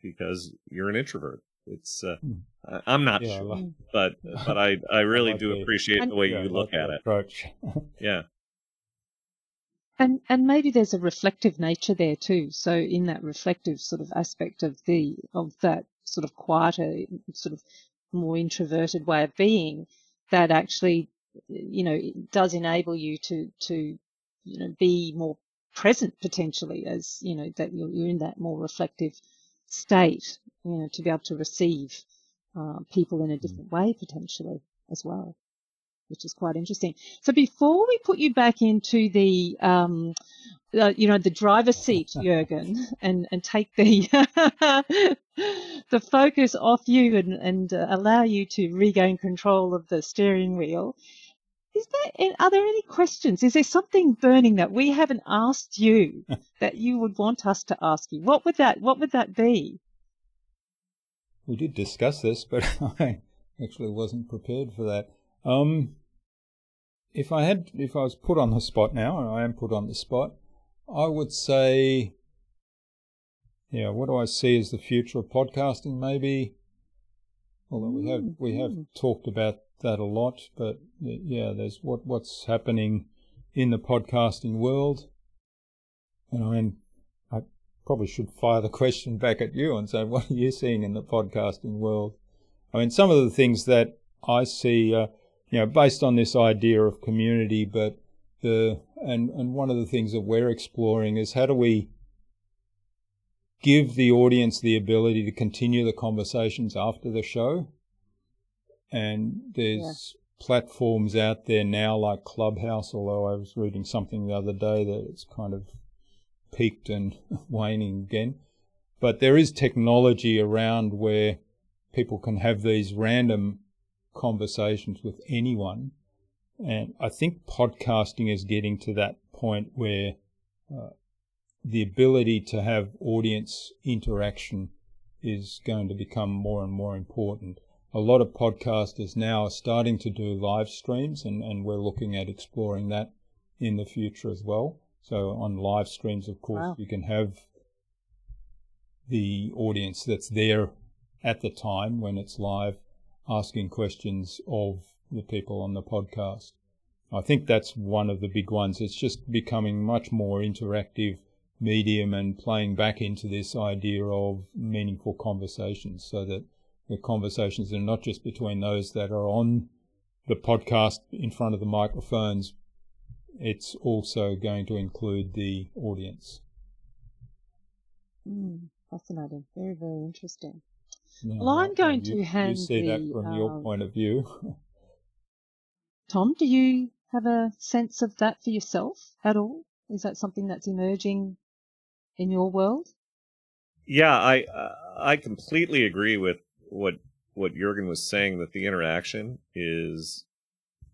B: because you're an introvert. It's, uh,
A: Hmm.
B: I- I'm not
A: Yeah,
B: sure
A: like-
B: but but I I really
A: like
B: do
A: the-
B: appreciate
C: And-
B: the way
A: Yeah,
B: you look
A: like
B: at it.
A: Approach.
B: Yeah.
C: And and maybe there's a reflective nature there too. So in that reflective sort of aspect of the of that sort of quieter, sort of more introverted way of being, that actually, you know, it does enable you to to you know be more present potentially as you know that you're, you're in that more reflective state, you know, to be able to receive uh, people in a different way potentially as well which is quite interesting. So before we put you back into the, um, uh, you know, the driver's seat, Jurgen, and, and take the the focus off you and, and uh, allow you to regain control of the steering wheel, is there are there any questions? Is there something burning that we haven't asked you that you would want us to ask you? What would that What would that be?
A: we did discuss this, but I actually wasn't prepared for that. Um, if I had, if I was put on the spot now, and I am put on the spot, I would say, yeah, what do I see as the future of podcasting? Maybe, although we have we have
C: Mm.
A: talked about that a lot, but yeah, there's what what's happening in the podcasting world, and I mean, I probably should fire the question back at you and say, what are you seeing in the podcasting world? I mean, some of the things that I see, uh, you know, based on this idea of community, but the and and one of the things that we're exploring is how do we give the audience the ability to continue the conversations after the show. And there's platforms out there now like Clubhouse, although I was reading something the other day that it's kind of peaked and waning again. But there is technology around where people can have these random conversations with anyone. And I think podcasting is getting to that point where uh, the ability to have audience interaction is going to become more and more important. A lot of podcasters now are starting to do live streams, and, and we're looking at exploring that in the future as well. So, on live streams, of course,
C: Wow.
A: you can have the audience that's there at the time when it's live asking questions of the people on the podcast. I think that's one of the big ones. It's just becoming much more interactive medium and playing back into this idea of meaningful conversations so that the conversations are not just between those that are on the podcast in front of the microphones, it's also going to include the audience.
C: Mm, fascinating. Very, very interesting.
A: Now,
C: Well, I'm going
A: you-
C: to hand
A: You see that
C: the,
A: from your
C: um,
A: point of view.
C: Tom, do you have a sense of that for yourself at all? Is that something that's emerging in your world?
B: Yeah, I uh, I completely agree with what what Jurgen was saying that the interaction is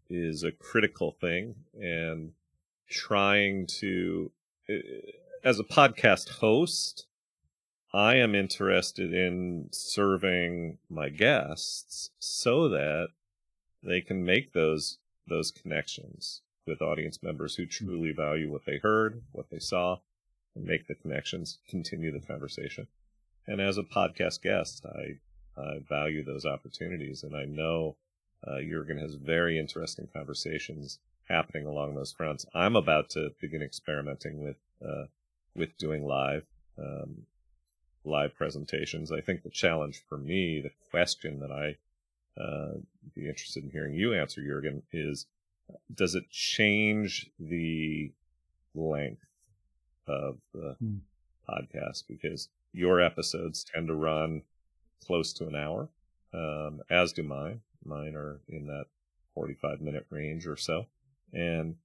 B: is a critical thing and trying to uh, as a podcast host I am interested in serving my guests so that they can make those those connections with audience members who truly value what they heard, what they saw, and make the connections, continue the conversation. And as a podcast guest, I, I value those opportunities, and I know uh, Jurgen has very interesting conversations happening along those fronts. I'm about to begin experimenting with uh, with doing live um, live presentations. I think the challenge for me, the question that I uh, be interested in hearing you answer, Jurgen, is does it change the length of the hmm. podcast? Because your episodes tend to run close to an hour, um, as do mine. Mine are in that 45 minute range or so. And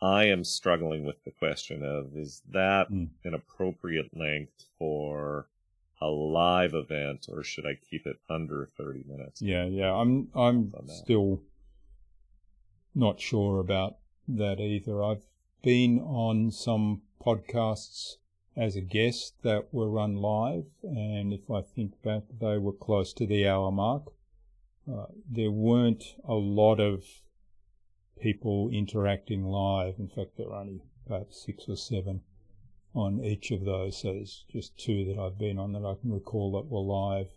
B: I am struggling with the question of is that mm. an appropriate length for a live event or should I keep it under 30 minutes?
A: Yeah, yeah. I'm I'm still not sure about that either. I've been on some podcasts as a guest that were run live and if I think back they were close to the hour mark. Uh, there weren't a lot of people interacting live. In fact, there were only perhaps six or seven on each of those. So there's just two that I've been on that I can recall that were live.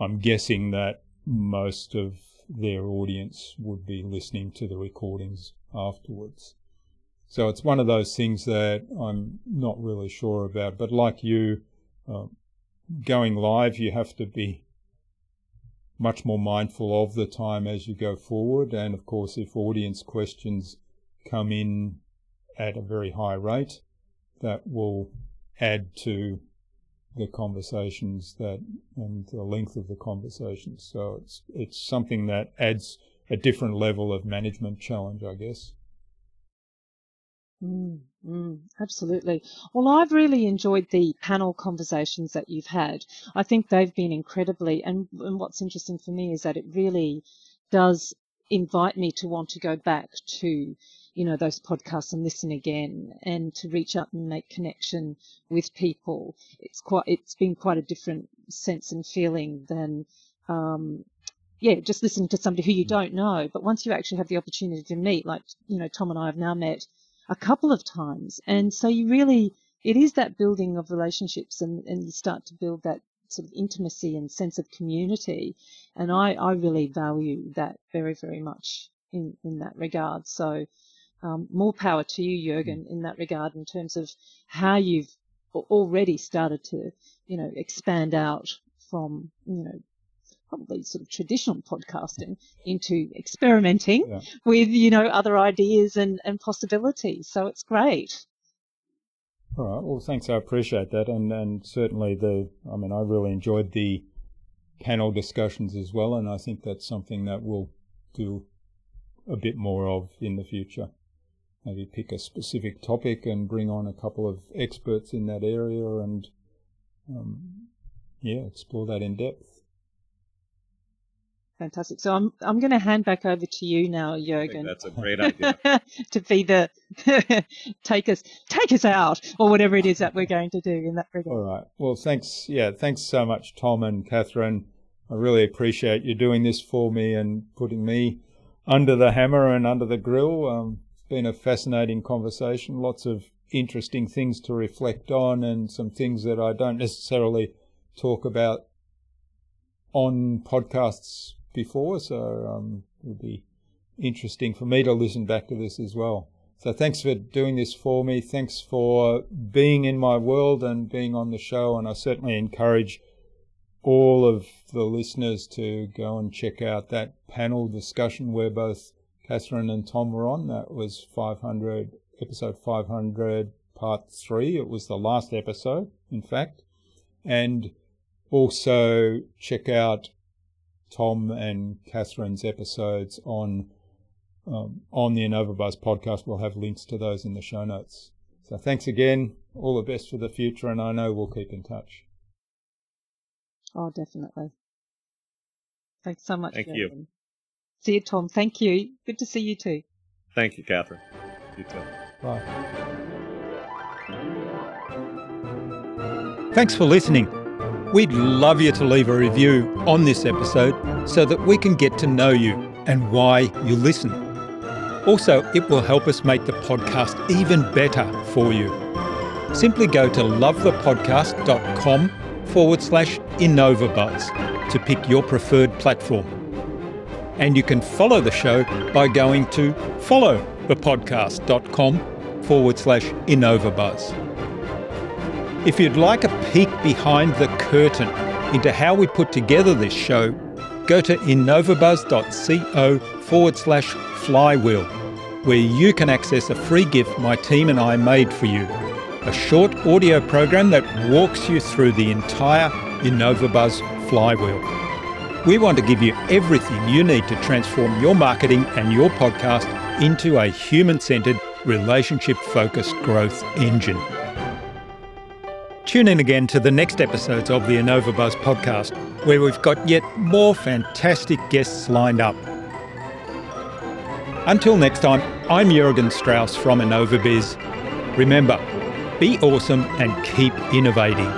A: I'm guessing that most of their audience would be listening to the recordings afterwards. So it's one of those things that I'm not really sure about. But like you, uh, going live, you have to be much more mindful of the time as you go forward. And of course, if audience questions come in at a very high rate, that will add to the conversations that and the length of the conversations. So it's it's something that adds a different level of management challenge, I guess.
C: Mm, mm, absolutely. Well, I've really enjoyed the panel conversations that you've had. I think they've been incredibly, and, and what's interesting for me is that it really does invite me to want to go back to, you know, those podcasts and listen again and to reach out and make connection with people. It's quite, it's been quite a different sense and feeling than, um, yeah, just listening to somebody who you don't know. But once you actually have the opportunity to meet, like, you know, Tom and I have now met a couple of times. And so you really, it is that building of relationships and, and you start to build that sort of intimacy and sense of community. And I, I really value that very, very much in, in that regard. So, um, more power to you, Jurgen, in that regard, in terms of how you've already started to, you know, expand out from, you know, probably sort of traditional podcasting into experimenting yeah. with, you know, other ideas and, and possibilities. So it's great.
A: All right. Well, thanks. I appreciate that. And, and certainly the, I mean, I really enjoyed the panel discussions as well. And I think that's something that we'll do a bit more of in the future. Maybe pick a specific topic and bring on a couple of experts in that area and, um, yeah, explore that in depth.
C: Fantastic. So I'm I'm going to hand back over to you now, Jurgen.
B: That's a great idea.
C: to be the take us take us out or whatever it is that we're going to do in that regard.
A: All right. Well, thanks. Yeah, thanks so much, Tom and Catherine. I really appreciate you doing this for me and putting me under the hammer and under the grill. Um, it's been a fascinating conversation. Lots of interesting things to reflect on and some things that I don't necessarily talk about on podcasts before, so um, it'll be interesting for me to listen back to this as well. So thanks for doing this for me. Thanks for being in my world and being on the show. And I certainly encourage all of the listeners to go and check out that panel discussion where both Catherine and Tom were on. That was 500, episode 500, part three. It was the last episode, in fact. And also check out Tom and Catherine's episodes on um, on the InnovaBuzz podcast. We'll have links to those in the show notes. So thanks again. All the best for the future, and I know we'll keep in touch.
C: Oh, definitely. Thanks so much.
B: Thank you.
C: See you, Tom. Thank you. Good to see you too.
B: Thank you, Catherine. You too.
A: Bye. Thanks for listening. We'd love you to leave a review on this episode so that we can get to know you and why you listen. Also, it will help us make the podcast even better for you. Simply go to lovethepodcast.com forward slash InnovaBuzz to pick your preferred platform. And you can follow the show by going to followthepodcast.com forward slash InnovaBuzz. If you'd like a peek behind the curtain into how we put together this show, go to innovabuzz.co forward slash flywheel, where you can access a free gift my team and I made for you a short audio program that walks you through the entire InnovaBuzz flywheel. We want to give you everything you need to transform your marketing and your podcast into a human centered, relationship focused growth engine. Tune in again to the next episodes of the InnovaBuzz podcast, where we've got yet more fantastic guests lined up. Until next time, I'm Jurgen Strauss from InnovaBuzz. Remember, be awesome and keep innovating.